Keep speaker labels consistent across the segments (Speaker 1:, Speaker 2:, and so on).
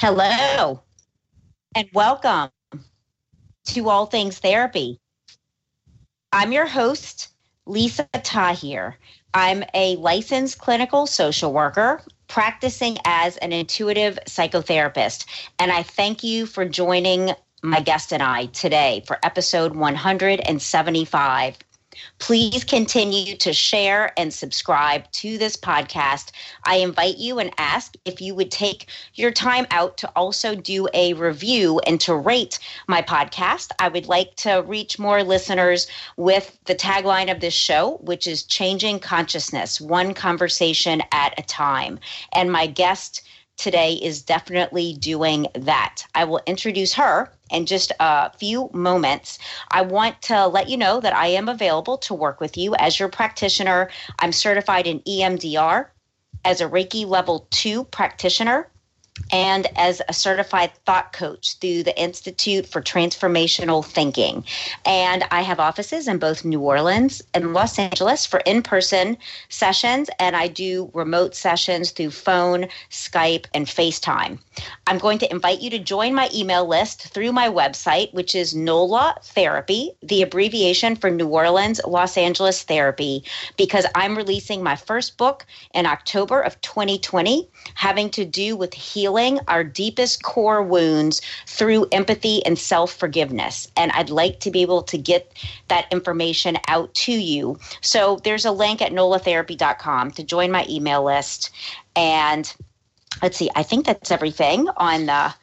Speaker 1: Hello, and welcome to All Things Therapy. I'm your host, Lisa Tahir. I'm a licensed clinical social worker practicing as an intuitive psychotherapist, and I thank you for joining my guest and I today for episode 175. Please continue to share and subscribe to this podcast. I invite you and ask if you would take your time out to also do a review and to rate my podcast. I would like to reach more listeners with the tagline of this show, which is changing consciousness, one conversation at a time. And my guest today is definitely doing that. I will introduce her in just a few moments. I want to let you know that I am available to work with you as your practitioner. I'm certified in EMDR as a Reiki level 2 practitioner and as a certified thought coach through the Institute for Transformational Thinking. And I have offices in both New Orleans and Los Angeles for in person sessions, and I do remote sessions through phone, Skype, and FaceTime. I'm going to invite you to join my email list through my website, which is NOLA Therapy, the abbreviation for New Orleans, Los Angeles Therapy, because I'm releasing my first book in October of 2020 having to do with healing our deepest core wounds through empathy and self forgiveness. And I'd like to be able to get that information out to you. So there's a link at nolatherapy.com to join my email list. And let's see, I think that's everything on the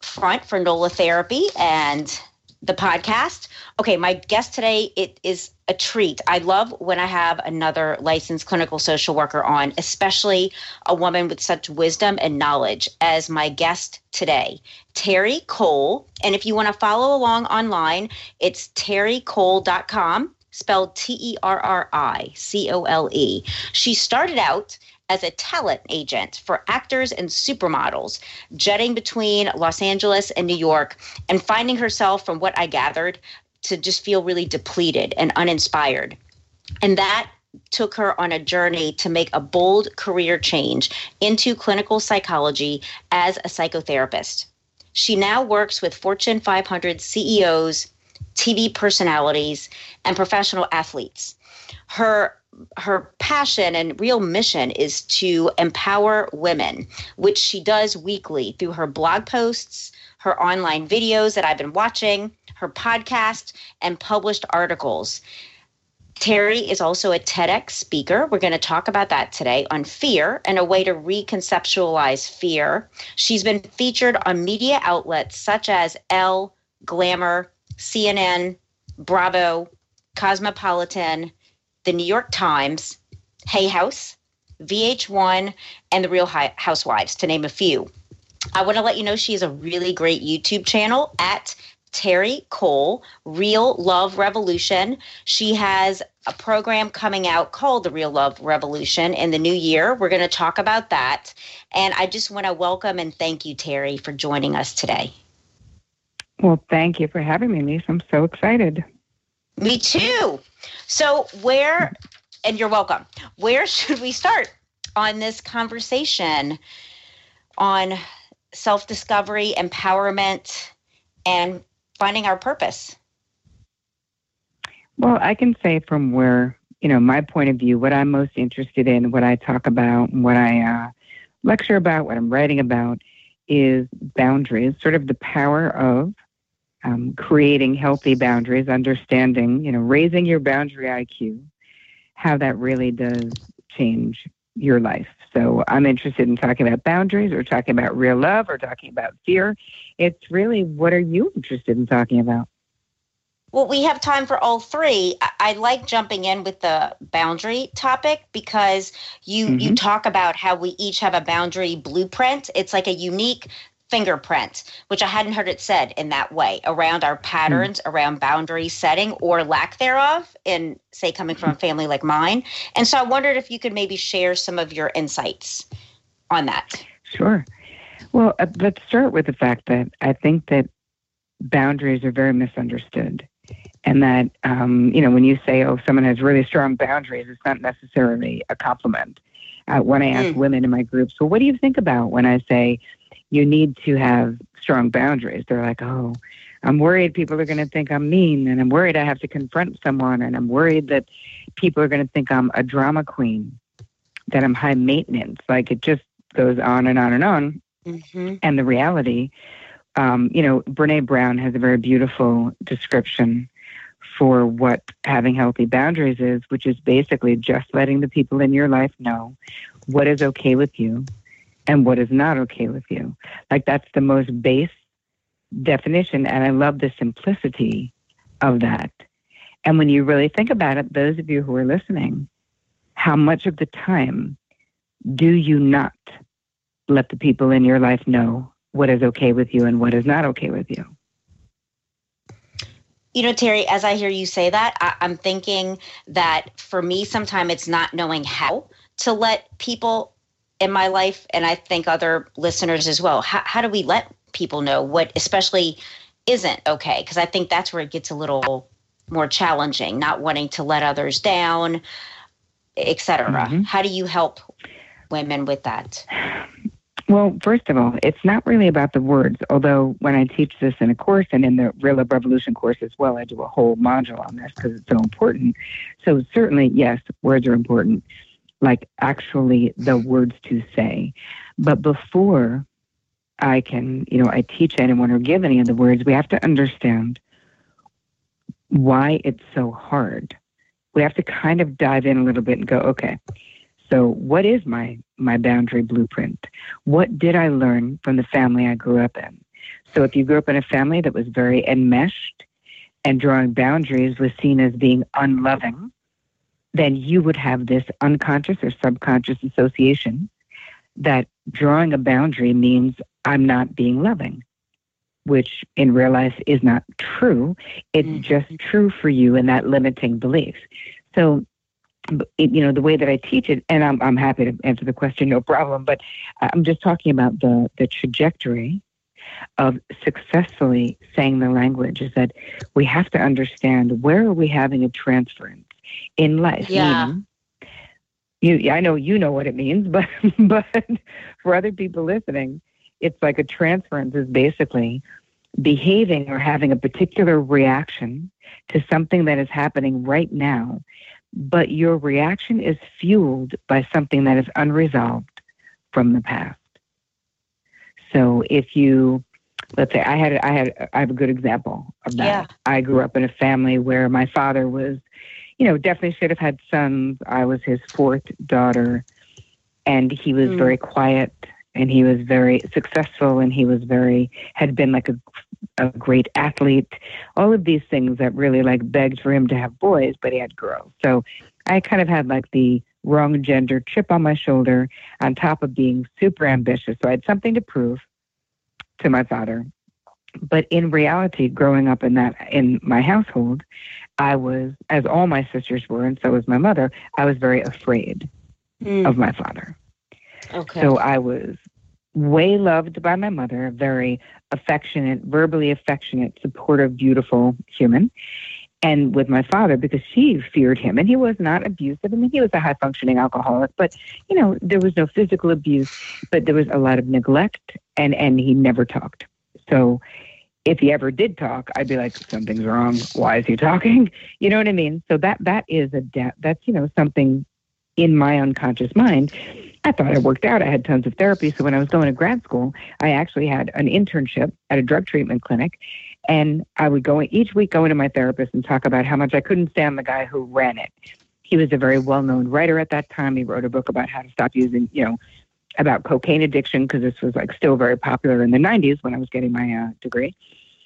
Speaker 1: front for NOLA Therapy and the podcast. Okay, my guest today it is a treat. I love when I have another licensed clinical social worker on, especially a woman with such wisdom and knowledge as my guest today, Terri Cole. And if you want to follow along online, it's terricole.com, spelled T E R R I C O L E. She started out as a talent agent for actors and supermodels, jetting between Los Angeles and New York, and finding herself, from what I gathered, to just feel really depleted and uninspired. And that took her on a journey to make a bold career change into clinical psychology as a psychotherapist. She now works with Fortune 500 CEOs, TV personalities, and professional athletes. Her her passion and real mission is to empower women, which she does weekly through her blog posts, her online videos that I've been watching, her podcast, and published articles. Terri is also a TEDx speaker. We're going to talk about that today on fear and a way to reconceptualize fear. She's been featured on media outlets such as Elle, Glamour, CNN, Bravo, Cosmopolitan, the New York Times, Hay House, VH1, and The Real Housewives, to name a few. I want to let you know she has a really great YouTube channel at Terri Cole, Real Love Revolution. She has a program coming out called the Real Love Revolution in the new year. We're going to talk about that. And I just want to welcome and thank you, Terri, for joining us today.
Speaker 2: Well, thank you for having me, Lisa. I'm so excited.
Speaker 1: Me too. So, where, and you're welcome, where should we start on this conversation on self discovery, empowerment, and finding our purpose?
Speaker 2: Well, I can say from where, you know, my point of view, what I'm most interested in, what I talk about, what I uh, lecture about, what I'm writing about is boundaries, sort of the power of um, creating healthy boundaries, understanding, you know, raising your boundary IQ, how that really does change your life. So I'm interested in talking about boundaries or talking about real love or talking about fear. It's really what are you interested in talking about?
Speaker 1: Well, we have time for all three. I, I like jumping in with the boundary topic because you mm-hmm. you talk about how we each have a boundary blueprint. It's like a unique fingerprint, which I hadn't heard it said in that way around our patterns, mm. around boundary setting or lack thereof, in say coming from a family like mine. And so I wondered if you could maybe share some of your insights on that.
Speaker 2: Sure. Well, uh, let's start with the fact that I think that boundaries are very misunderstood. And that, um, you know, when you say, oh, someone has really strong boundaries, it's not necessarily a compliment. Uh, when I ask mm. women in my groups, well, what do you think about when I say you need to have strong boundaries? They're like, oh, I'm worried people are going to think I'm mean, and I'm worried I have to confront someone, and I'm worried that people are going to think I'm a drama queen, that I'm high maintenance. Like it just goes on and on and on. Mm-hmm. And the reality, um, you know, Brene Brown has a very beautiful description for what having healthy boundaries is, which is basically just letting the people in your life know what is okay with you and what is not okay with you. Like that's the most base definition. And I love the simplicity of that. And when you really think about it, those of you who are listening, how much of the time do you not let the people in your life know what is okay with you and what is not okay with you?
Speaker 1: You know, Terri, as I hear you say that, I, am thinking that for me, sometimes it's not knowing how to let people in my life, and I think other listeners as well. How, how do we let people know what, especially, isn't okay? Because I think that's where it gets a little more challenging, not wanting to let others down, etc. Mm-hmm. How do you help women with that?
Speaker 2: Well, first of all, it's not really about the words, although when I teach this in a course and in the Real Love Revolution course as well, I do a whole module on this because it's so important. So, certainly, yes, words are important, like actually the words to say. But before I can, you know, I teach anyone or give any of the words, we have to understand why it's so hard. We have to kind of dive in a little bit and go, okay, so, what is my my boundary blueprint? What did I learn from the family I grew up in? So, if you grew up in a family that was very enmeshed and drawing boundaries was seen as being unloving, then you would have this unconscious or subconscious association that drawing a boundary means I'm not being loving, which in real life is not true. It's mm-hmm. just true for you in that limiting belief. So you know the way that I teach it, and I'm I'm happy to answer the question, no problem. But I'm just talking about the the trajectory of successfully saying the language. Is that we have to understand where are we having a transference in life?
Speaker 1: Yeah.
Speaker 2: Meaning, you, I know you know what it means, but but for other people listening, it's like a transference is basically behaving or having a particular reaction to something that is happening right now but your reaction is fueled by something that is unresolved from the past. So if you let's say I had I had I have a good example of that. Yeah. I grew up in a family where my father was, you know, definitely should have had sons. I was his fourth daughter and he was mm. very quiet and he was very successful and he was very had been like a a great athlete all of these things that really like begged for him to have boys but he had girls so i kind of had like the wrong gender chip on my shoulder on top of being super ambitious so i had something to prove to my father but in reality growing up in that in my household i was as all my sisters were and so was my mother i was very afraid mm. of my father
Speaker 1: Okay.
Speaker 2: So I was way loved by my mother, a very affectionate, verbally affectionate, supportive, beautiful human. And with my father, because she feared him, and he was not abusive. I mean, he was a high functioning alcoholic, but you know, there was no physical abuse, but there was a lot of neglect, and and he never talked. So, if he ever did talk, I'd be like, something's wrong. Why is he talking? You know what I mean? So that that is a de- that's you know something in my unconscious mind I thought I worked out. I had tons of therapy. So when I was going to grad school, I actually had an internship at a drug treatment clinic. And I would go each week go into my therapist and talk about how much I couldn't stand the guy who ran it. He was a very well known writer at that time. He wrote a book about how to stop using, you know, about cocaine addiction because this was like still very popular in the 90s when I was getting my uh, degree.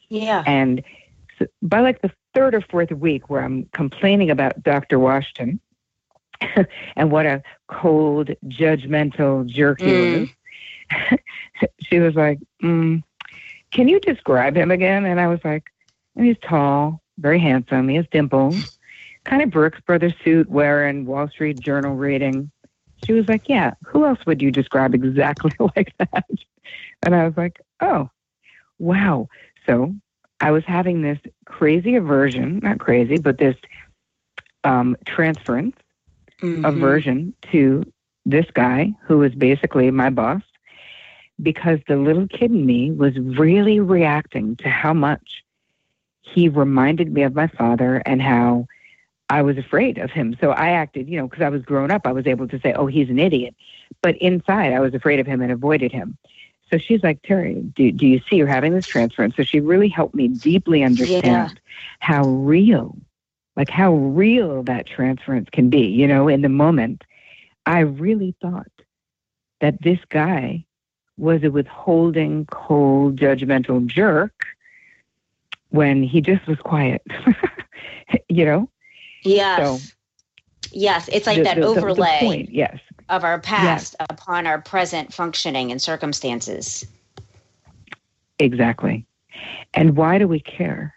Speaker 1: Yeah.
Speaker 2: And so by like the third or fourth week where I'm complaining about Dr. Washington and what a cold, judgmental jerk he
Speaker 1: Mm.
Speaker 2: was. she was like, mm, "Can you describe him again?" And I was like, "He's tall, very handsome. He has dimples, kind of Brooks Brothers suit wearing, Wall Street Journal reading." She was like, "Yeah, who else would you describe exactly like that?" And I was like, "Oh, wow." So I was having this crazy aversion, not crazy, but this um, transference
Speaker 1: Mhm.
Speaker 2: aversion to this guy who was basically my boss because the little kid in me was really reacting to how much he reminded me of my father and how I was afraid of him. So I acted, you know, because I was grown up, I was able to say, oh, he's an idiot. But inside, I was afraid of him and avoided him. So she's like, Terri, do, do you see you're having this transference? So she really helped me deeply understand
Speaker 1: Yeah.
Speaker 2: how real, like how real that transference can be. You know, in the moment, I really thought that this guy was a withholding, cold, judgmental jerk when he just was quiet. you know?
Speaker 1: Yes. yes, it's like
Speaker 2: The-
Speaker 1: that
Speaker 2: the- the- the
Speaker 1: overlay
Speaker 2: point, yes.
Speaker 1: of our past upon our present functioning and circumstances.
Speaker 2: Exactly. And why do we care?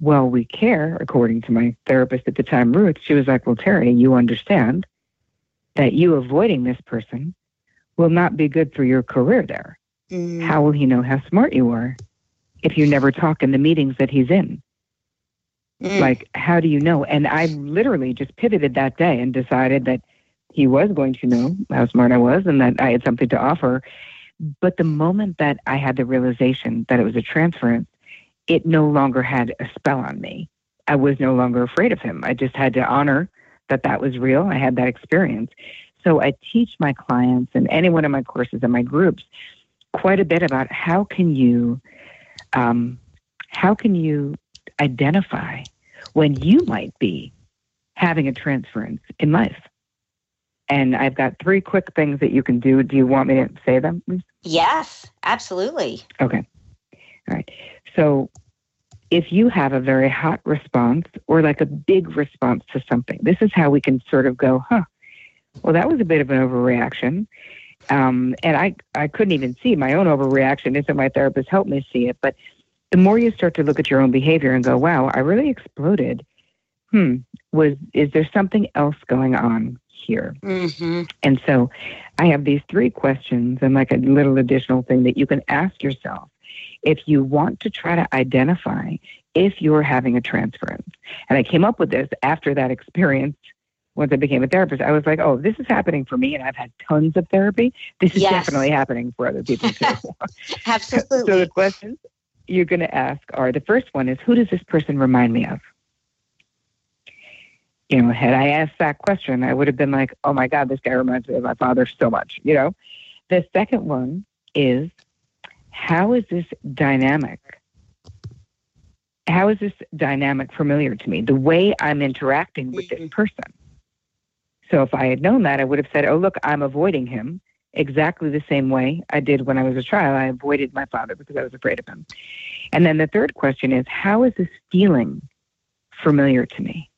Speaker 2: Well, we care, according to my therapist at the time, Ruth. She was like, Well, Terri, you understand that you avoiding this person will not be good for your career there.
Speaker 1: Mm.
Speaker 2: How will he know how smart you are if you never talk in the meetings that he's in?
Speaker 1: Mm.
Speaker 2: Like, how do you know? And I literally just pivoted that day and decided that he was going to know how smart I was and that I had something to offer. But the moment that I had the realization that it was a transference, it no longer had a spell on me. I was no longer afraid of him. I just had to honor that that was real. I had that experience. So I teach my clients and anyone in my courses and my groups quite a bit about how can you um, how can you identify when you might be having a transference in life. And I've got three quick things that you can do. Do you want me to say them?
Speaker 1: Yes, absolutely.
Speaker 2: Okay. All right. So if you have a very hot response or like a big response to something, this is how we can sort of go, huh, well, that was a bit of an overreaction. Um, and I, I couldn't even see my own overreaction until my therapist helped me see it. But the more you start to look at your own behavior and go, wow, I really exploded. Hmm, was is there something else going on here?
Speaker 1: hmm
Speaker 2: And so I have these three questions and like a little additional thing that you can ask yourself if you want to try to identify if you're having a transference. And I came up with this after that experience. Once I became a therapist, I was like, oh, this is happening for me, and I've had tons of therapy. This is
Speaker 1: Yes.
Speaker 2: definitely happening for other people too. Absolutely. so
Speaker 1: Absolutely.
Speaker 2: the questions you're going to ask are the first one is who does this person remind me of? You know, had I asked that question, I would have been like, oh my God, this guy reminds me of my father so much, you know? The second one is how is this dynamic? How is this dynamic familiar to me? The way I'm interacting with this
Speaker 1: Mhm.
Speaker 2: person. So if I had known that, I would have said, oh, look, I'm avoiding him exactly the same way I did when I was a child. I avoided my father because I was afraid of him. And then the third question is how is this feeling familiar to me?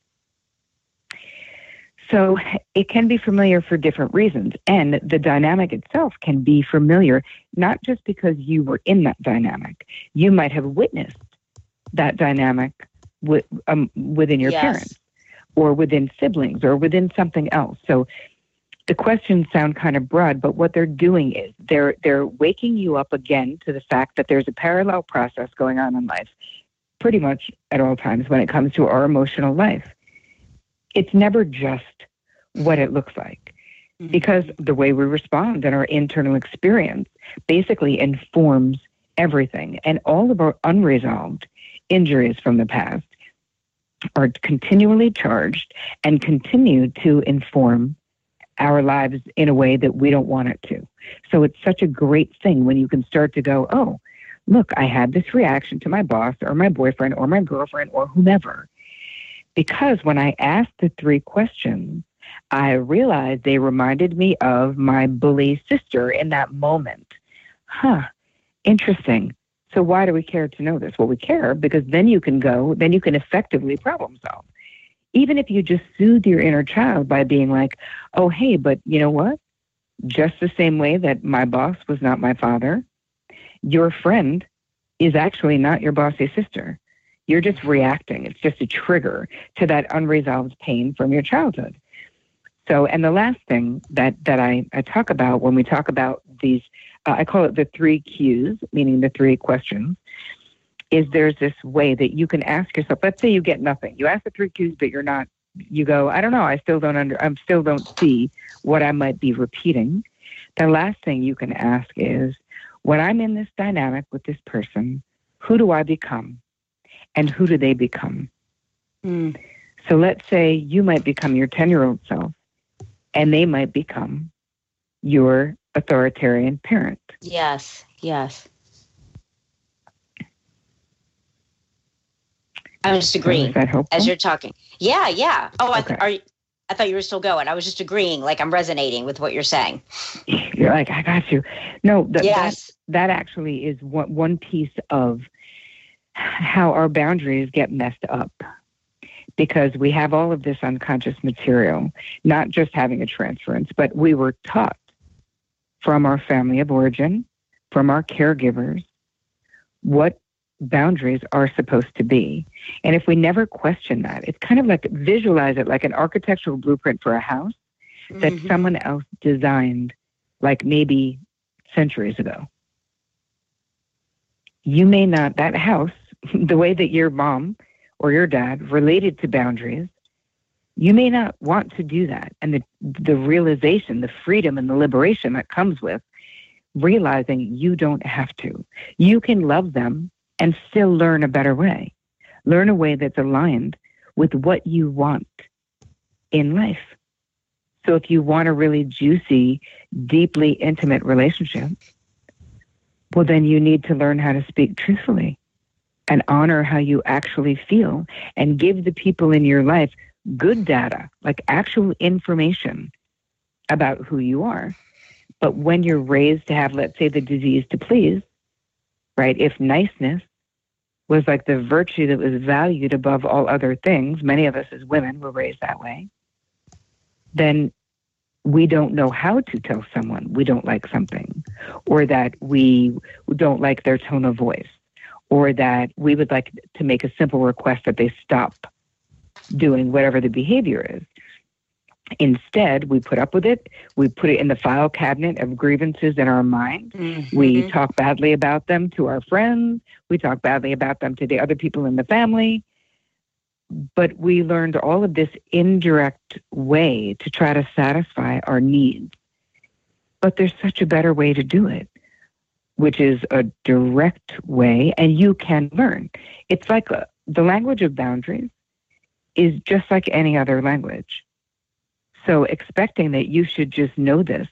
Speaker 2: So it can be familiar for different reasons. And the dynamic itself can be familiar, not just because you were in that dynamic. You might have witnessed that dynamic with, um, within your
Speaker 1: Yes.
Speaker 2: parents or within siblings or within something else. So the questions sound kind of broad, but what they're doing is they're they're waking you up again to the fact that there's a parallel process going on in life, pretty much at all times when it comes to our emotional life. It's never just what it looks like mm-hmm. because the way we respond and our internal experience basically informs everything and all of our unresolved injuries from the past are continually charged and continue to inform our lives in a way that we don't want it to. So it's such a great thing when you can start to go, oh, look, I had this reaction to my boss or my boyfriend or my girlfriend or whomever. Because when I asked the three questions, I realized they reminded me of my bully sister in that moment. Huh, interesting. So why do we care to know this? Well, we care because then you can go, then you can effectively problem solve. Even if you just soothe your inner child by being like, oh, hey, but you know what? Just the same way that my boss was not my father, your friend is actually not your bossy sister. You're just reacting. It's just a trigger to that unresolved pain from your childhood. So, and the last thing that, that I, I talk about when we talk about these, uh, I call it the three Qs, meaning the three questions, is there's this way that you can ask yourself, let's say you get nothing. You ask the three Qs, but you're not, you go, I don't know, I still don't under, I still don't see what I might be repeating. The last thing you can ask is, when I'm in this dynamic with this person, who do I become? And who do they become? Mm. So let's say you might become your 10 year old self and they might become your authoritarian parent.
Speaker 1: Yes, yes. I'm just agreeing as you're talking. Yeah, yeah. Oh, okay. I, are, I thought you were still going. I was just agreeing, like I'm resonating with what you're saying.
Speaker 2: You're like, I got you. No, th- yes. that, that actually is one, one piece of how our boundaries get messed up because we have all of this unconscious material, not just having a transference, but we were taught from our family of origin, from our caregivers, what boundaries are supposed to be. And if we never question that, it's kind of like visualize it like an architectural blueprint for a house that mm-hmm. someone else designed, like maybe centuries ago. You may not, that house, the way that your mom or your dad related to boundaries, you may not want to do that. And the, the realization, the freedom and the liberation that comes with realizing you don't have to. You can love them and still learn a better way. Learn a way that's aligned with what you want in life. So if you want a really juicy, deeply intimate relationship, well, then you need to learn how to speak truthfully and honor how you actually feel and give the people in your life good data, like actual information about who you are. But when you're raised to have, let's say, the disease to please, right? If niceness was like the virtue that was valued above all other things, many of us as women were raised that way, then we don't know how to tell someone we don't like something or that we don't like their tone of voice or that we would like to make a simple request that they stop doing whatever the behavior is. Instead, we put up with it. We put it in the file cabinet of grievances in our mind. Mm-hmm. We talk badly about them to our friends. We talk badly about them to the other people in the family. But we learned all of this indirect way to try to satisfy our needs. But there's such a better way to do it which is a direct way, and you can learn. It's like a, the language of boundaries is just like any other language. So expecting that you should just know this,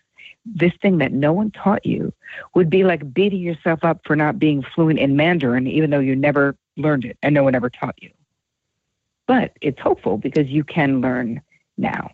Speaker 2: this thing that no one taught you, would be like beating yourself up for not being fluent in Mandarin, even though you never learned it and no one ever taught you. But it's hopeful because you can learn now.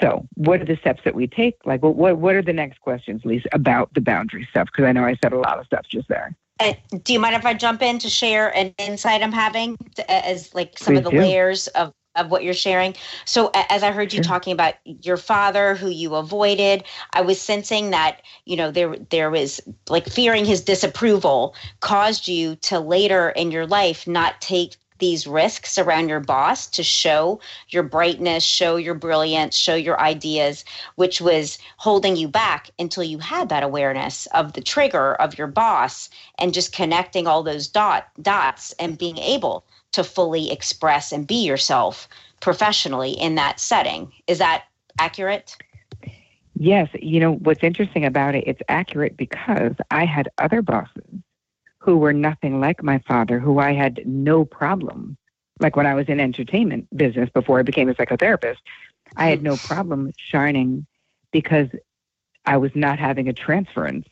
Speaker 2: So, what are the steps that we take? Like, what what are the next questions, Lisa, about the boundary stuff? Because I know I said a lot of stuff just there.
Speaker 1: Uh, do you mind if I jump in to share an insight I'm having to, as like some Please of the do. layers of of what you're sharing. So as I heard you sure. talking about your father who you avoided, I was sensing that, you know, there there was like fearing his disapproval caused you to later in your life not take these risks around your boss to show your brightness, show your brilliance, show your ideas, which was holding you back until you had that awareness of the trigger of your boss and just connecting all those dot dots and being able to fully express and be yourself professionally in that setting. Is that accurate?
Speaker 2: Yes, you know what's interesting about it, it's accurate because I had other bosses who were nothing like my father, who I had no problem. Like when I was in entertainment business before I became a psychotherapist, I had no problem shining because I was not having a transference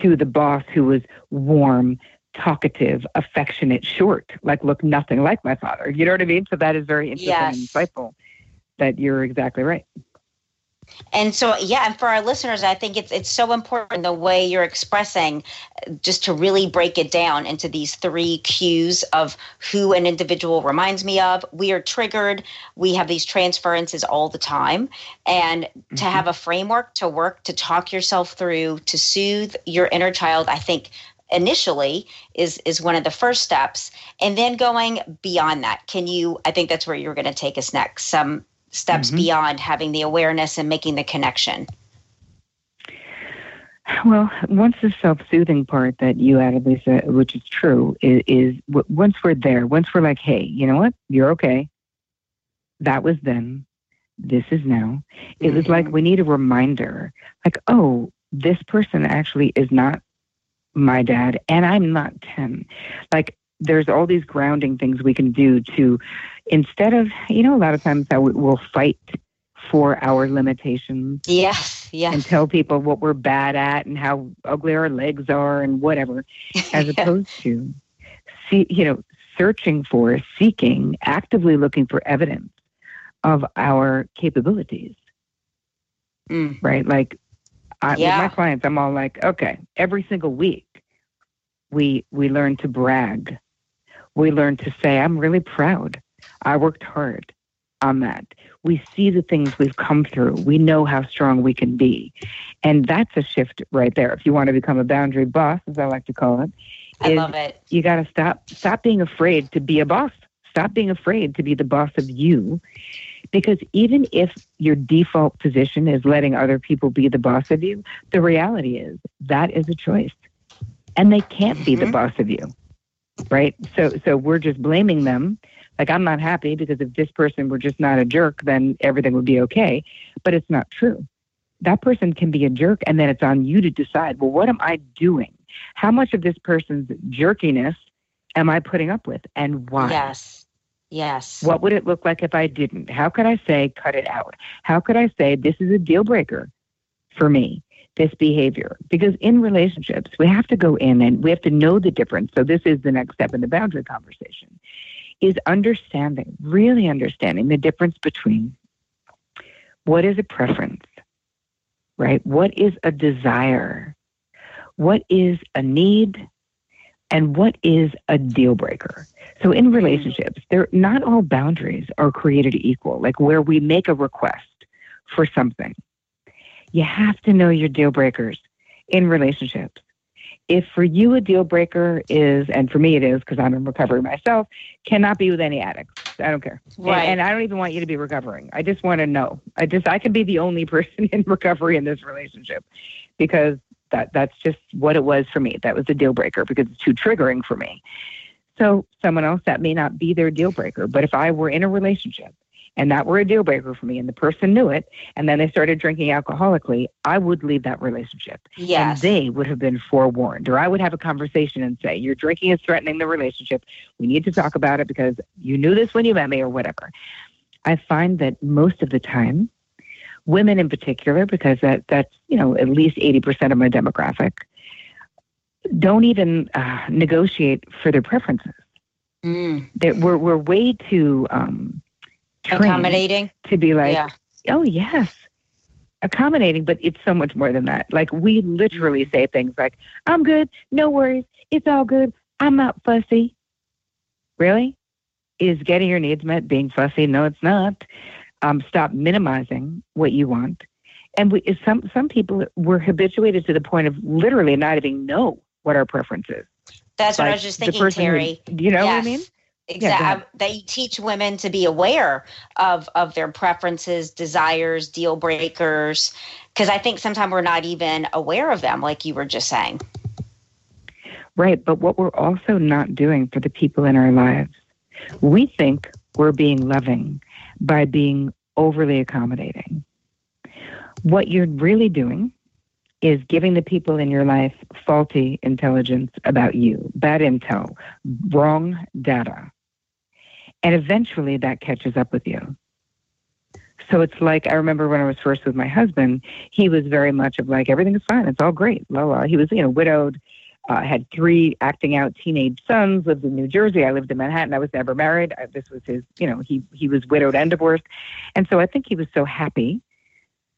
Speaker 2: to the boss who was warm, talkative, affectionate, short, like look nothing like my father. You know what I mean? So that is very interesting yes. and insightful that you're exactly right.
Speaker 1: And so, yeah, and for our listeners, I think it's it's so important the way you're expressing, just to really break it down into these three cues of who an individual reminds me of. We are triggered. We have these transferences all the time, and mm-hmm. to have a framework to work to talk yourself through to soothe your inner child, I think initially is is one of the first steps and then going beyond that can you i think that's where you're going to take us next some steps mm-hmm. beyond having the awareness and making the connection?
Speaker 2: Well, once the self-soothing part that you added, Lisa, which is true, is, is once we're there, once we're like, hey, you know what, you're okay. That was then. This is now. It mm-hmm. was like mm-hmm. we need a reminder, like, oh, this person actually is not my dad, and I'm not ten. Like there's all these grounding things we can do to instead of you know a lot of times that we'll fight for our limitations
Speaker 1: yes yes
Speaker 2: and tell people what we're bad at and how ugly our legs are and whatever as yeah. opposed to see you know searching for seeking actively looking for evidence of our capabilities mm. right like I, yeah. with my clients i'm all like okay every single week we we learn to brag we learn to say, I'm really proud. I worked hard on that. We see the things we've come through. We know how strong we can be. And that's a shift right there. If you want to become a boundary boss, as I like to call it,
Speaker 1: I love it.
Speaker 2: You got to stop stop being afraid to be a boss. Stop being afraid to be the boss of you. Because even if your default position is letting other people be the boss of you, the reality is that is a choice. And they can't mm-hmm. be the mm-hmm. boss of you right? So so we're just blaming them. Like I'm not happy because if this person were just not a jerk, then everything would be okay. But it's not true. That person can be a jerk, and then it's on you to decide. Well, what am I doing? How much of this person's jerkiness am I putting up with, and why?
Speaker 1: Yes. Yes.
Speaker 2: What would it look like if I didn't? How could I say cut it out? How could I say this is a deal breaker for me? this behavior. Because in relationships, we have to go in and we have to know the difference. So, this is the next step in the boundary conversation is understanding, really understanding the difference between what is a preference, right? What is a desire? What is a need? And what is a deal breaker? So in relationships, there not all boundaries are created equal, like where we make a request for something you have to know your deal breakers in relationships. If for you a deal breaker is, and for me it is because I'm in recovery myself, cannot be with any addicts. I don't care.
Speaker 1: Right.
Speaker 2: And, and I don't even want you to be recovering. I just want to know. I just, I can be the only person in recovery in this relationship because that, that's just what it was for me. That was a deal breaker because it's too triggering for me. So someone else that may not be their deal breaker. But if I were in a relationship and that were a deal breaker for me and the person knew it and then they started drinking alcoholically, I would leave that relationship.
Speaker 1: Yes.
Speaker 2: And they would have been forewarned. Or I would have a conversation and say, Your drinking is threatening the relationship. We need to talk about it because you knew this when you met me or whatever. I find that most of the time, women in particular, because that, that's, you know, at least 80% of my demographic, don't even uh, negotiate for their preferences. Mm. we're, we're way too um,
Speaker 1: accommodating
Speaker 2: to be like, yeah. oh yes, accommodating, but it's so much more than that. Like we literally say things like, "I'm good, no worries, it's all good, I'm not fussy." Really, is getting your needs met being fussy? No, it's not. Um, stop minimizing what you want. And we, some some people were habituated to the point of literally not even know what our preference is.
Speaker 1: That's like what I was just thinking, Terri.
Speaker 2: Who, you know yes. what I mean?
Speaker 1: Exactly. Yeah, they teach women to be aware of of their preferences, desires, deal breakers, because I think sometimes we're not even aware of them, like you were just saying.
Speaker 2: Right, but what we're also not doing for the people in our lives, we think we're being loving by being overly accommodating. What you're really doing is giving the people in your life faulty intelligence about you, bad intel, wrong data. And eventually that catches up with you. So it's like I remember when I was first with my husband, he was very much of like everything is fine, it's all great, la la. He was you know widowed, uh, had three acting out teenage sons, lived in New Jersey. I lived in Manhattan. I was never married. I, this was his, you know, he he was widowed and divorced, and so I think he was so happy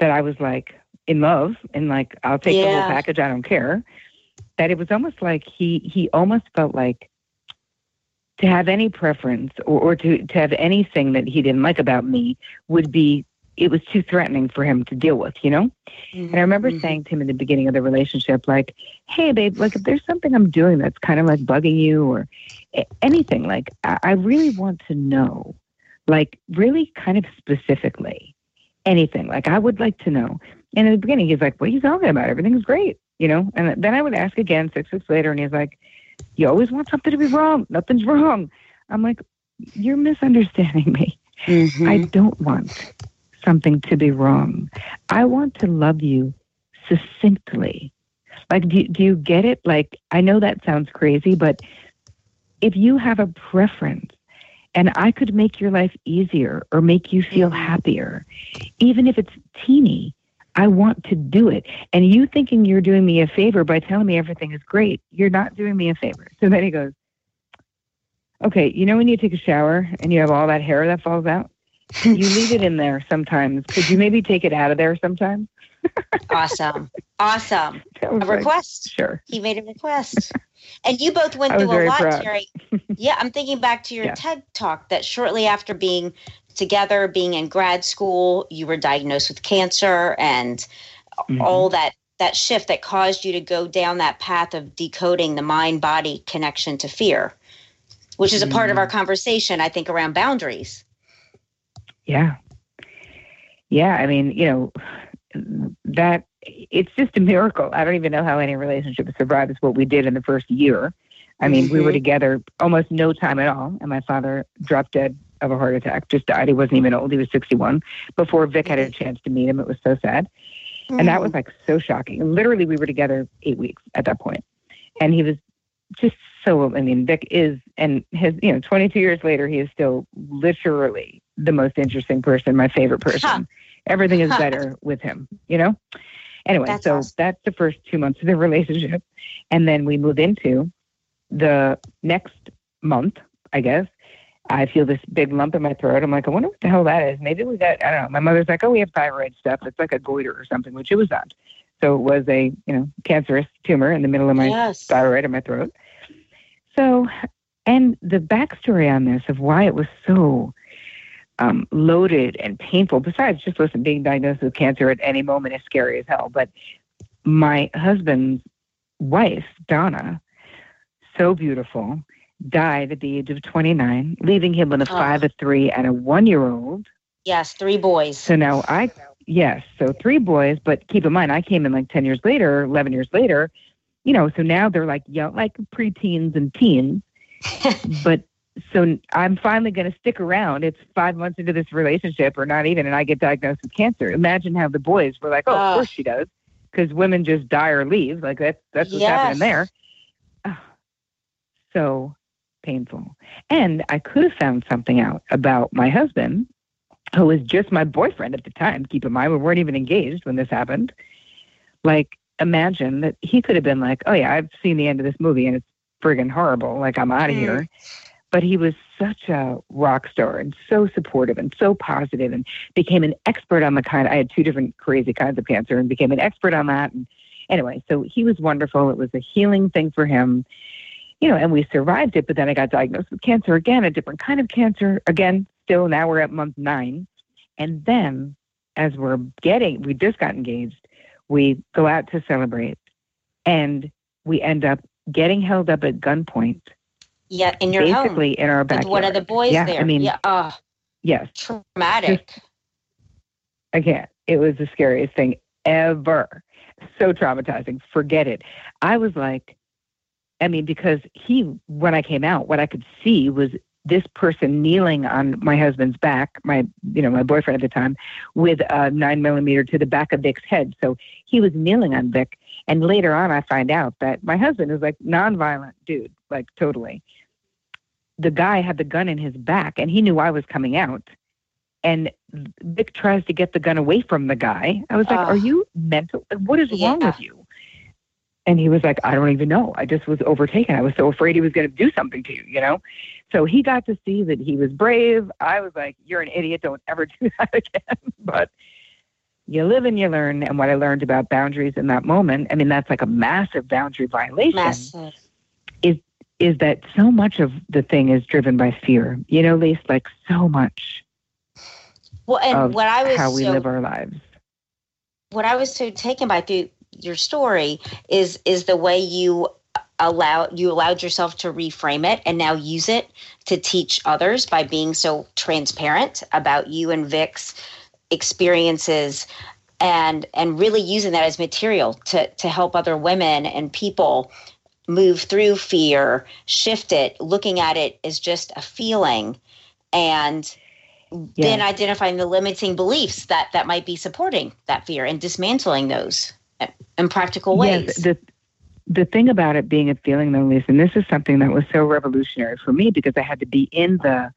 Speaker 2: that I was like in love and like I'll take the whole package, I don't care. That it was almost like he he almost felt like to have any preference or, or to, to have anything that he didn't like about me would be it was too threatening for him to deal with, you know? And I remember
Speaker 1: Mhm.
Speaker 2: saying to him in the beginning of the relationship, like, hey, babe, like, if there's something I'm doing that's kind of like bugging you or anything, like, I, I really want to know, like, really kind of specifically anything. Like, I would like to know. And in the beginning, he's like, what are you talking about? Everything's great, you know? And then I would ask again six weeks later, and he's like, you always want something to be wrong. Nothing's wrong. I'm like, you're misunderstanding me.
Speaker 1: Mhm.
Speaker 2: I don't want something to be wrong. I want to love you succinctly. Like, do, do you get it? Like, I know that sounds crazy, but if you have a preference and I could make your life easier or make you feel happier, even if it's teeny, I want to do it. And you thinking you're doing me a favor by telling me everything is great, you're not doing me a favor. So then he goes, Okay, you know when you take a shower and you have all that hair that falls out? You leave it in there sometimes. Could you maybe take it out of there sometimes?
Speaker 1: awesome. Awesome. A
Speaker 2: like,
Speaker 1: request.
Speaker 2: Sure.
Speaker 1: He made a request. and you both went through a lot,
Speaker 2: proud.
Speaker 1: Terri. Yeah, I'm thinking back to your
Speaker 2: Yeah.
Speaker 1: TED talk that shortly after being together, being in grad school, you were diagnosed with cancer and
Speaker 2: Mhm.
Speaker 1: all that that shift that caused you to go down that path of decoding the mind body connection to fear, which is a part of
Speaker 2: Mhm.
Speaker 1: our conversation, I think, around boundaries.
Speaker 2: Yeah. Yeah. I mean, you know, that it's just a miracle. I don't even know how any relationship survives what we did in the first year. I mean, we were
Speaker 1: Mhm.
Speaker 2: together almost no time at all, and my father dropped dead of a heart attack, just died. He wasn't even old. He was 61 before Vic had a chance to meet him. It was so sad. And that was like so shocking. Literally, we were together eight weeks at that point. And he was just so, I mean, Vic is, and his, you know, 22 years later, he is still literally the most interesting person, my favorite person.
Speaker 1: Huh.
Speaker 2: Everything is
Speaker 1: Huh.
Speaker 2: better with him, you know? Anyway,
Speaker 1: That's
Speaker 2: so
Speaker 1: awesome.
Speaker 2: that's the first two months of the relationship. And then we move into the next month, I guess. I feel this big lump in my throat. I'm like, I wonder what the hell that is. Maybe we got, I don't know. My mother's like, oh, we have thyroid stuff. It's like a goiter or something, which it was not. So it was a, you know, cancerous tumor in the middle of my
Speaker 1: yes.
Speaker 2: thyroid in my throat. So, and the backstory on this of why it was so um, loaded and painful, besides just listen, being diagnosed with cancer at any moment is scary as hell. But my husband's wife, Donna, so beautiful, died at the age of 29, leaving him with a
Speaker 1: Oh.
Speaker 2: five, a three, and a one year old.
Speaker 1: Yes, three boys.
Speaker 2: So now I, yes, so three boys, but keep in mind, I came in like 10 years later, 11 years later, you know, so now they're like young, like preteens and teens. but so I'm finally going to stick around. It's five months into this relationship or not even, and I get diagnosed with cancer. Imagine how the boys were like, oh, of course she does. Because women just die or leave. Like that's, that's what's happening there. Ah, so painful. And I could have found something out about my husband, who was just my boyfriend at the time. Keep in mind, we weren't even engaged when this happened. Like, imagine that he could have been like, oh, yeah, I've seen the end of this movie and it's friggin' horrible. Like, I'm out of
Speaker 1: Mm.
Speaker 2: here. But he was such a rock star and so supportive and so positive and became an expert on the kind. I had two different crazy kinds of cancer and became an expert on that. And anyway, so he was wonderful. It was a healing thing for him you know, and we survived it. But then I got diagnosed with cancer again, a different kind of cancer. Again, still now we're at month nine. And then as we're getting, we just got engaged, we go out to celebrate and we end up getting held up at gunpoint,
Speaker 1: Yeah, in your home.
Speaker 2: basically in our
Speaker 1: With
Speaker 2: backyard.
Speaker 1: one of the boys
Speaker 2: Yeah,
Speaker 1: there.
Speaker 2: I mean,
Speaker 1: yeah, oh,
Speaker 2: yes,
Speaker 1: traumatic.
Speaker 2: I can't. It was the scariest thing ever. So traumatizing. Forget it. I was like, I mean, because he, when I came out, what I could see was this person kneeling on my husband's back, my, you know, my boyfriend at the time, with a nine millimeter to the back of Vic's head. So he was kneeling on Vic. And later on, I find out that my husband is like nonviolent dude, like totally. The guy had the gun in his back, and he knew I was coming out. And Vic tries to get the gun away from the guy. I was like,
Speaker 1: Ugh.
Speaker 2: "Are you mental? What is wrong with you?" And he was like, "I don't even know. I just was overtaken. I was so afraid he was going to do something to you, you know." So he got to see that he was brave. I was like, "You're an idiot. Don't ever do that again." but you live and you learn. And what I learned about boundaries in that moment, I mean, that's like a massive boundary violation.
Speaker 1: Massive.
Speaker 2: Is is that so much of the thing is driven by fear? You know, Lise, like so much.
Speaker 1: Well, and what I was
Speaker 2: how we
Speaker 1: so,
Speaker 2: live our lives.
Speaker 1: What I was so taken by through your story is is the way you allow you allowed yourself to reframe it and now use it to teach others by being so transparent about you and Vic's experiences and and really using that as material to to help other women and people move through fear, shift it, looking at it as just a feeling and then identifying the limiting beliefs that that might be supporting that fear and dismantling those in practical ways.
Speaker 2: Yes, the, the thing about it being a feeling though, Lisa, and this is something that was so revolutionary for me because I had to be in the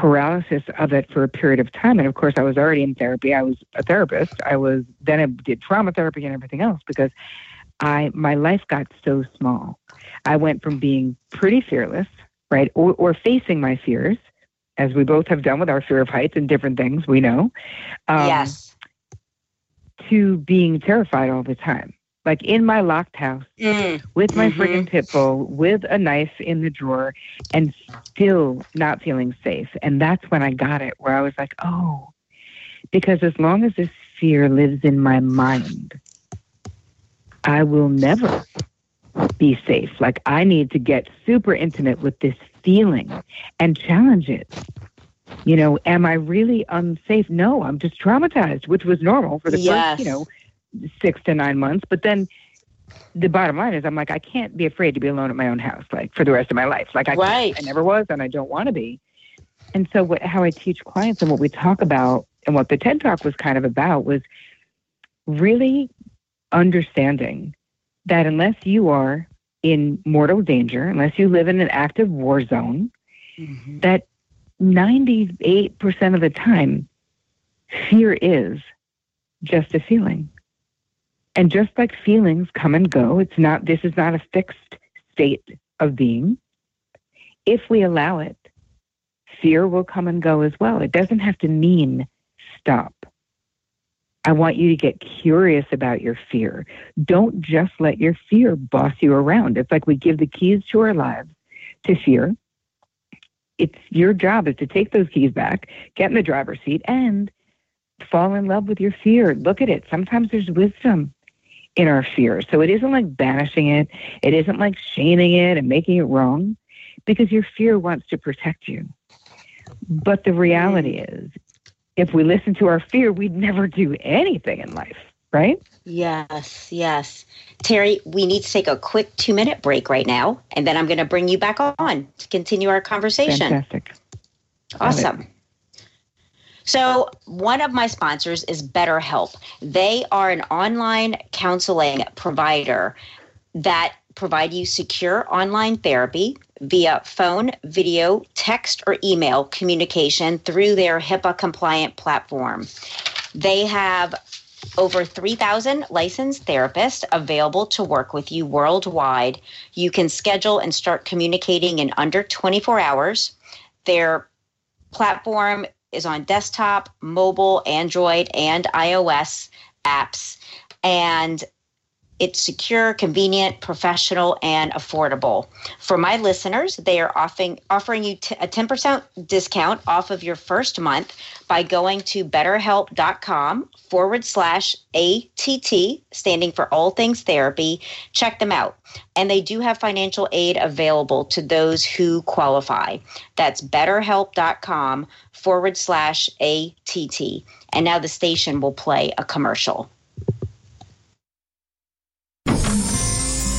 Speaker 2: paralysis of it for a period of time. And of course, I was already in therapy. I was a therapist. I was then I did trauma therapy and everything else because I my life got so small. I went from being pretty fearless, right, or, or facing my fears, as we both have done with our fear of heights and different things we know.
Speaker 1: Um, yes.
Speaker 2: To being terrified all the time like in my locked house mm. with my mm-hmm. friggin' pit bull with a knife in the drawer and still not feeling safe. And that's when I got it, where I was like, oh, because as long as this fear lives in my mind, I will never be safe. Like I need to get super intimate with this feeling and challenge it. You know, am I really unsafe? No, I'm just traumatized, which was normal for the yes. first, you know, six to nine months. But then the bottom line is, I'm like, I can't be afraid to be alone at my own house, like for the rest of my life. Like I,
Speaker 1: right.
Speaker 2: I never was, and I don't want to be. And so, what, how I teach clients and what we talk about, and what the TED Talk was kind of about, was really understanding that unless you are in mortal danger, unless you live in an active war zone, mm-hmm. that 98% of the time, fear is just a feeling. And just like feelings come and go, it's not, this is not a fixed state of being. If we allow it, fear will come and go as well. It doesn't have to mean stop. I want you to get curious about your fear. Don't just let your fear boss you around. It's like we give the keys to our lives to fear. It's your job is to take those keys back, get in the driver's seat, and fall in love with your fear. Look at it. Sometimes there's wisdom in our fear. So it isn't like banishing it, it isn't like shaming it and making it wrong because your fear wants to protect you. But the reality is, if we listen to our fear, we'd never do anything in life, right?
Speaker 1: Yes, yes. Terri, we need to take a quick two minute break right now, and then I'm going to bring you back on to continue our conversation.
Speaker 2: Fantastic.
Speaker 1: Awesome. So, one of my sponsors is BetterHelp. They are an online counseling provider that provide you secure online therapy via phone, video, text, or email communication through their HIPAA compliant platform. They have over 3,000 licensed therapists available to work with you worldwide. You can schedule and start communicating in under 24 hours. Their platform is on desktop, mobile, Android, and iOS apps. And it's secure, convenient, professional, and affordable. For my listeners, they are offering offering you t- a 10% discount off of your first month by going to betterhelp.com forward slash ATT, standing for All Things Therapy. Check them out. And they do have financial aid available to those who qualify. That's betterhelp.com forward slash ATT. And now the station will play a commercial.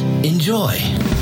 Speaker 3: enjoy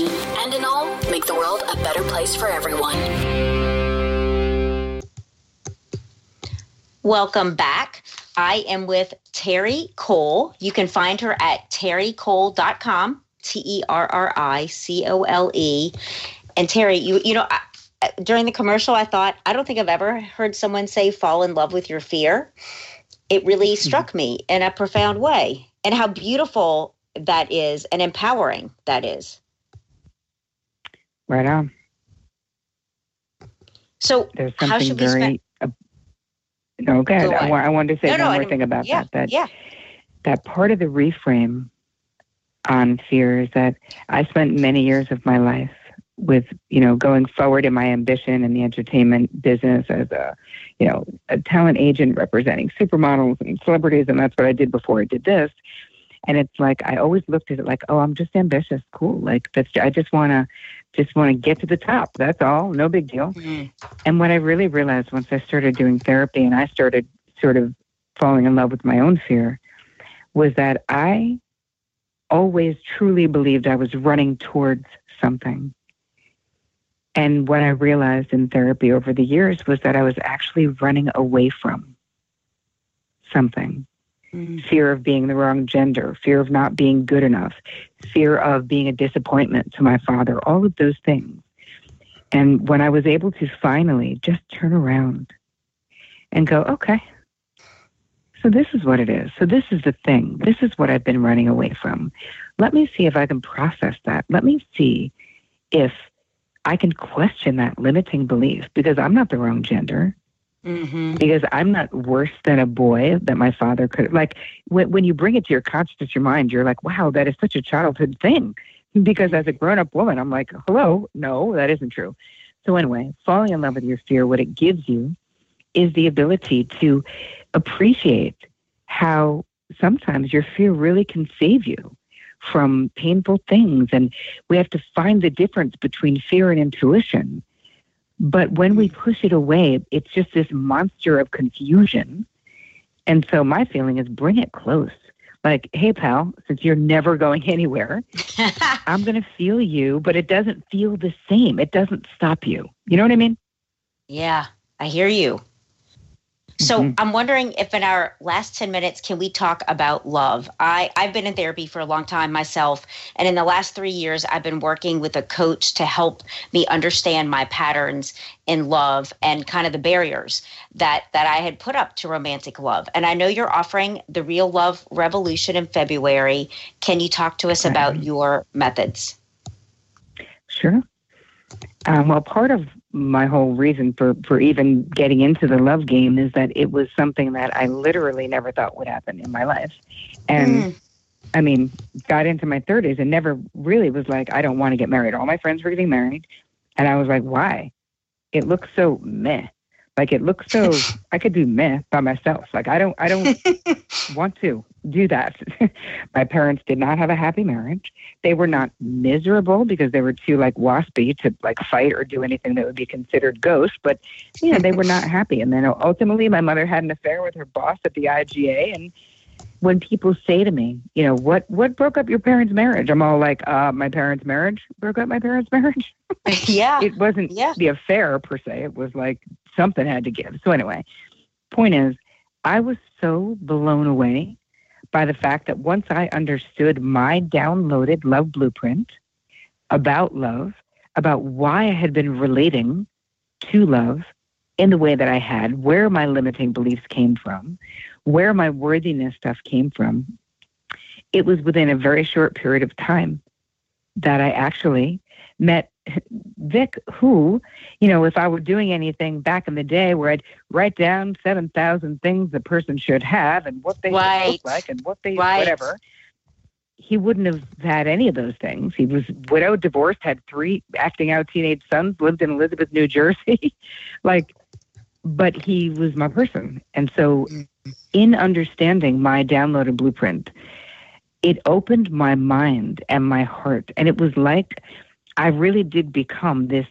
Speaker 4: and in all, make the world a better place for everyone.
Speaker 1: Welcome back. I am with Terri Cole. You can find her at terricole.com, T E R R I C O L E. And Terri, you you know, I, during the commercial, I thought I don't think I've ever heard someone say "fall in love with your fear." It really mm-hmm. struck me in a profound way, and how beautiful that is, and empowering that is.
Speaker 2: Right on.
Speaker 1: So
Speaker 2: there's something very. Spend- uh, no, good. Go I, I, wanted to say no, one no, more thing about
Speaker 1: yeah,
Speaker 2: that. That
Speaker 1: yeah.
Speaker 2: that part of the reframe on fear is that I spent many years of my life with you know going forward in my ambition in the entertainment business as a you know a talent agent representing supermodels and celebrities and that's what I did before I did this and it's like I always looked at it like oh I'm just ambitious cool like that's I just want to just want to get to the top that's all no big deal mm-hmm. and what I really realized once I started doing therapy and I started sort of falling in love with my own fear was that I always truly believed I was running towards something and what I realized in therapy over the years was that I was actually running away from something. Mm-hmm. Fear of being the wrong gender, fear of not being good enough, fear of being a disappointment to my father, all of those things. And when I was able to finally just turn around and go, okay, so this is what it is. So this is the thing. This is what I've been running away from. Let me see if I can process that. Let me see if I can question that limiting belief because I'm not the wrong gender. Mm-hmm. Because I'm not worse than a boy that my father could like. When, when you bring it to your consciousness, your mind, you're like, wow, that is such a childhood thing. Because as a grown up woman, I'm like, hello, no, that isn't true. So, anyway, falling in love with your fear, what it gives you is the ability to appreciate how sometimes your fear really can save you from painful things. And we have to find the difference between fear and intuition. But when we mm. push it away, it's just this monster of confusion. And so my feeling is bring it close. Like, hey, pal, since you're never going anywhere, I'm going to feel you, but it doesn't feel the same. It doesn't stop you. You know what I mean?
Speaker 1: Yeah, I hear you. So mm-hmm. I'm wondering if in our last 10 minutes, can we talk about love? I, I've been in therapy for a long time myself. And in the last three years, I've been working with a coach to help me understand my patterns in love and kind of the barriers that, that I had put up to romantic love. And I know you're offering the Real Love Revolution in February. Can you talk to us about your methods?
Speaker 2: Sure. Um, well, part of my whole reason for, for even getting into the love game is that it was something that I literally never thought would happen in my life. And mm. I mean, got into my 30s and never really was like, I don't want to get married. All my friends were getting married. And I was like, why? It looks so meh. Like it looks so I could do meh by myself. Like I don't I don't want to do that. My parents did not have a happy marriage. They were not miserable because they were too like waspy to like fight or do anything that would be considered ghost, but yeah, they were not happy. And then ultimately my mother had an affair with her boss at the IGA and when people say to me, you know, what what broke up your parents' marriage? I'm all like, uh, my parents' marriage broke up my parents' marriage.
Speaker 1: yeah.
Speaker 2: it wasn't
Speaker 1: yeah.
Speaker 2: the affair per se. It was like something had to give. So anyway, point is, I was so blown away by the fact that once I understood my downloaded love blueprint about love, about why I had been relating to love in the way that I had, where my limiting beliefs came from, where my worthiness stuff came from, it was within a very short period of time that I actually met Vic, who, you know, if I were doing anything back in the day where I'd write down 7,000 things the person should have and what they
Speaker 1: right.
Speaker 2: look like and what they,
Speaker 1: right.
Speaker 2: whatever, he wouldn't have had any of those things. He was widowed, divorced, had three acting out teenage sons, lived in Elizabeth, New Jersey. like, but he was my person. And so, mm-hmm. in understanding my downloaded blueprint, it opened my mind and my heart. And it was like I really did become this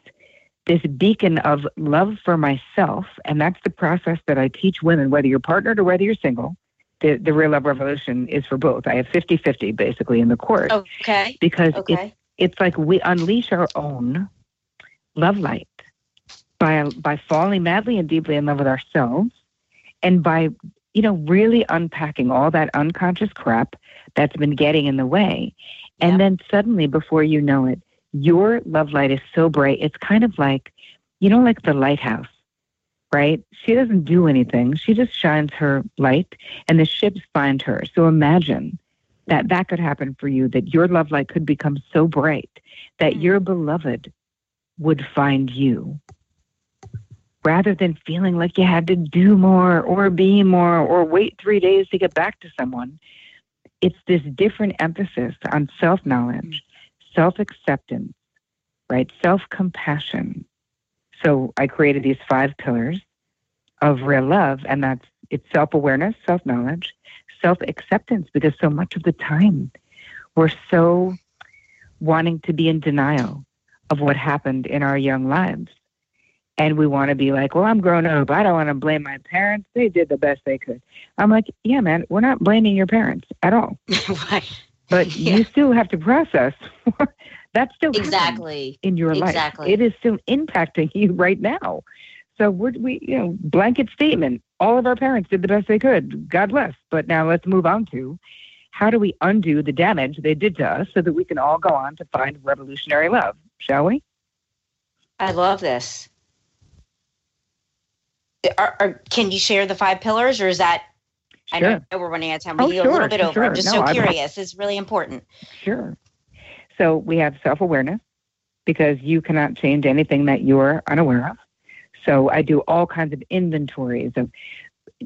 Speaker 2: this beacon of love for myself. And that's the process that I teach women, whether you're partnered or whether you're single. The, the real love revolution is for both. I have 50 50 basically in the course.
Speaker 1: Okay.
Speaker 2: Because
Speaker 1: Okay.
Speaker 2: it's, it's like we unleash our own love light by, by falling madly and deeply in love with ourselves and by, you know, really unpacking all that unconscious crap that's been getting in the way. And
Speaker 1: Yep.
Speaker 2: then suddenly, before you know it, your love light is so bright. It's kind of like, you know, like the lighthouse, right? She doesn't do anything. She just shines her light and the ships find her. So imagine that that could happen for you, that your love light could become so bright that
Speaker 1: Mm.
Speaker 2: your beloved would find you. Rather than feeling like you had to do more or be more or wait three days to get back to someone, it's this different emphasis on self knowledge, self acceptance, right? Self compassion. So I created these five pillars of real love, and that's it's self awareness, self knowledge, self acceptance, because so much of the time we're so wanting to be in denial of what happened in our young lives. And we want to be like, well, I'm grown up. I don't want to blame my parents. They did the best they could. I'm like, yeah, man, we're not blaming your parents at all.
Speaker 1: right.
Speaker 2: But
Speaker 1: Yeah.
Speaker 2: you still have to process. That's still
Speaker 1: Exactly.
Speaker 2: in your life.
Speaker 1: Exactly.
Speaker 2: It is still impacting you right now. So we're, we, you know, blanket statement. All of our parents did the best they could. God bless. But now let's move on to how do we undo the damage they did to us so that we can all go on to find revolutionary love, shall we?
Speaker 1: I love this. Are, are, can you share the five pillars, or is that? I
Speaker 2: Sure.
Speaker 1: know we're running out of time.
Speaker 2: Oh,
Speaker 1: We need a
Speaker 2: sure,
Speaker 1: little bit
Speaker 2: sure,
Speaker 1: over. I'm just
Speaker 2: No,
Speaker 1: so
Speaker 2: I'm-
Speaker 1: curious. It's really important.
Speaker 2: Sure. So we have self awareness because you cannot change anything that you're unaware of. So I do all kinds of inventories of,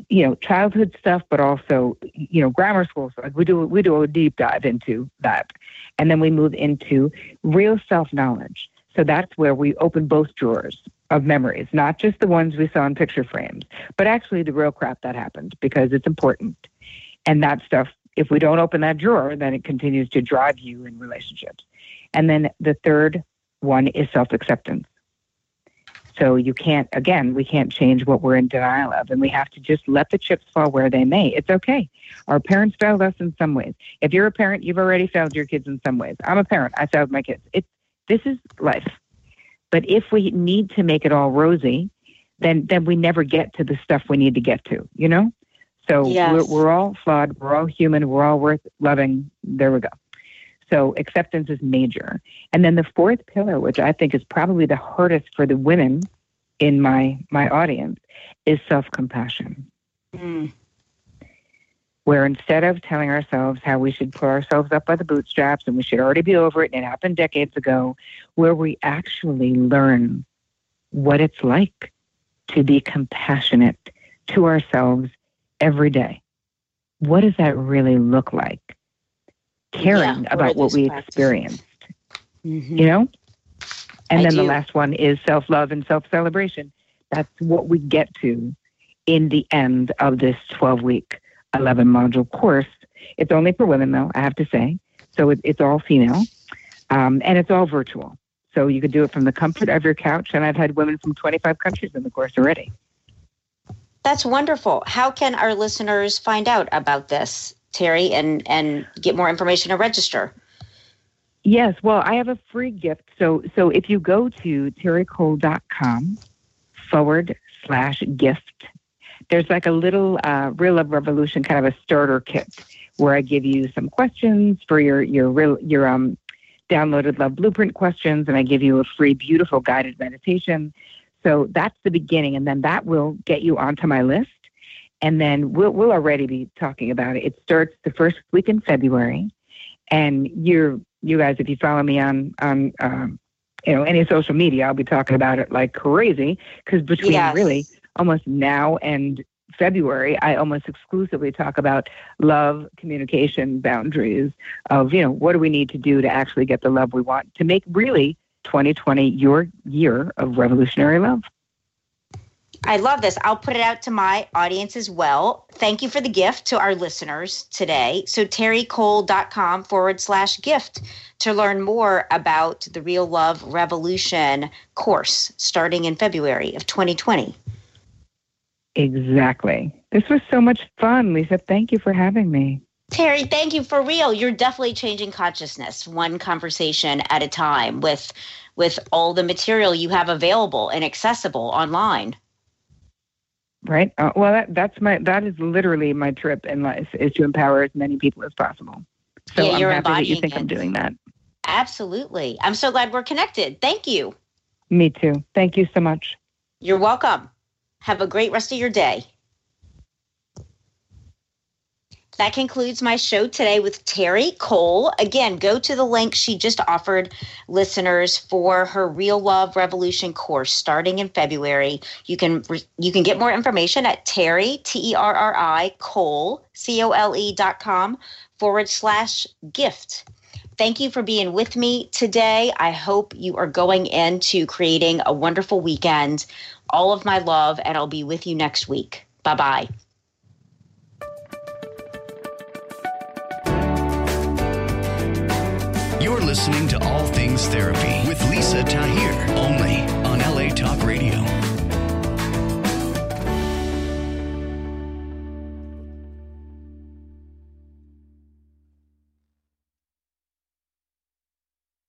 Speaker 2: you know, childhood stuff, but also, you know, grammar school. So like we do we do a deep dive into that, and then we move into real self knowledge. So that's where we open both drawers of memories, not just the ones we saw in picture frames, but actually the real crap that happened because it's important. And that stuff if we don't open that drawer, then it continues to drive you in relationships. And then the third one is self acceptance. So you can't, again, we can't change what we're in denial of, and we have to just let the chips fall where they may. It's okay. Our parents failed us in some ways. If you're a parent, you've already failed your kids in some ways. I'm a parent. I failed my kids. It's this is life. But if we need to make it all rosy, then then we never get to the stuff we need to get to. You know. So
Speaker 1: Yes.
Speaker 2: we're, we're all flawed. We're all human. We're all worth loving. There we go. So acceptance is major. And then the fourth pillar, which I think is probably the hardest for the women in my my audience, is self-compassion.
Speaker 1: Mm.
Speaker 2: Where instead of telling ourselves how we should pull ourselves up by the bootstraps and we should already be over it and it happened decades ago, where we actually learn what it's like to be compassionate to ourselves every day. What does that really look like? Caring
Speaker 1: Yeah,
Speaker 2: about
Speaker 1: what are
Speaker 2: what
Speaker 1: those
Speaker 2: we
Speaker 1: practices?
Speaker 2: experienced,
Speaker 1: Mhm.
Speaker 2: you know? And
Speaker 1: I
Speaker 2: then the last one is self love and self celebration. That's what we get to in the end of this 12 week, 11 module course. It's only for women, though, I have to say. So it, it's all female um, and it's all virtual. So you could do it from the comfort of your couch. And I've had women from 25 countries in the course already.
Speaker 1: That's wonderful. How can our listeners find out about this, Terri, and and get more information or register?
Speaker 2: Yes, well, I have a free gift. So so if you go to terricole.com forward slash gift, there's like a little uh, Real Love Revolution kind of a starter kit where I give you some questions for your your real your um downloaded love blueprint questions, and I give you a free, beautiful guided meditation. So that's the beginning, and then that will get you onto my list. And then we'll we'll already be talking about it. It starts the first week in February, and you're you guys, if you follow me on on um, you know any social media, I'll be talking about it like crazy. Because between
Speaker 1: Yes.
Speaker 2: really almost now and February, I almost exclusively talk about love, communication, boundaries of, you know, what do we need to do to actually get the love we want to make really 2020 your year of revolutionary love.
Speaker 1: I love this. I'll put it out to my audience as well. Thank you for the gift to our listeners today. So, terricole.com forward slash gift to learn more about the Real Love Revolution course starting in February of 2020.
Speaker 2: Exactly. This was so much fun, Lisa. Thank you for having me.
Speaker 1: Terri, thank you for real. You're definitely changing consciousness one conversation at a time with with all the material you have available and accessible online.
Speaker 2: Right. Uh, well, that, that's my that is literally my trip in life is to empower as many people as possible. So
Speaker 1: yeah, you're
Speaker 2: I'm happy that you think
Speaker 1: it.
Speaker 2: I'm doing that.
Speaker 1: Absolutely. I'm so glad we're connected. Thank you.
Speaker 2: Me too. Thank you so much.
Speaker 1: You're welcome. Have a great rest of your day. That concludes my show today with Terri Cole. Again, go to the link she just offered listeners for her Real Love Revolution course starting in February. You can you can get more information at Terri T E R R I Cole C O L E dot com forward slash gift. Thank you for being with me today. I hope you are going into creating a wonderful weekend. All of my love, and I'll be with you next week. Bye bye.
Speaker 5: You're listening to All Things Therapy with Lisa Tahir, only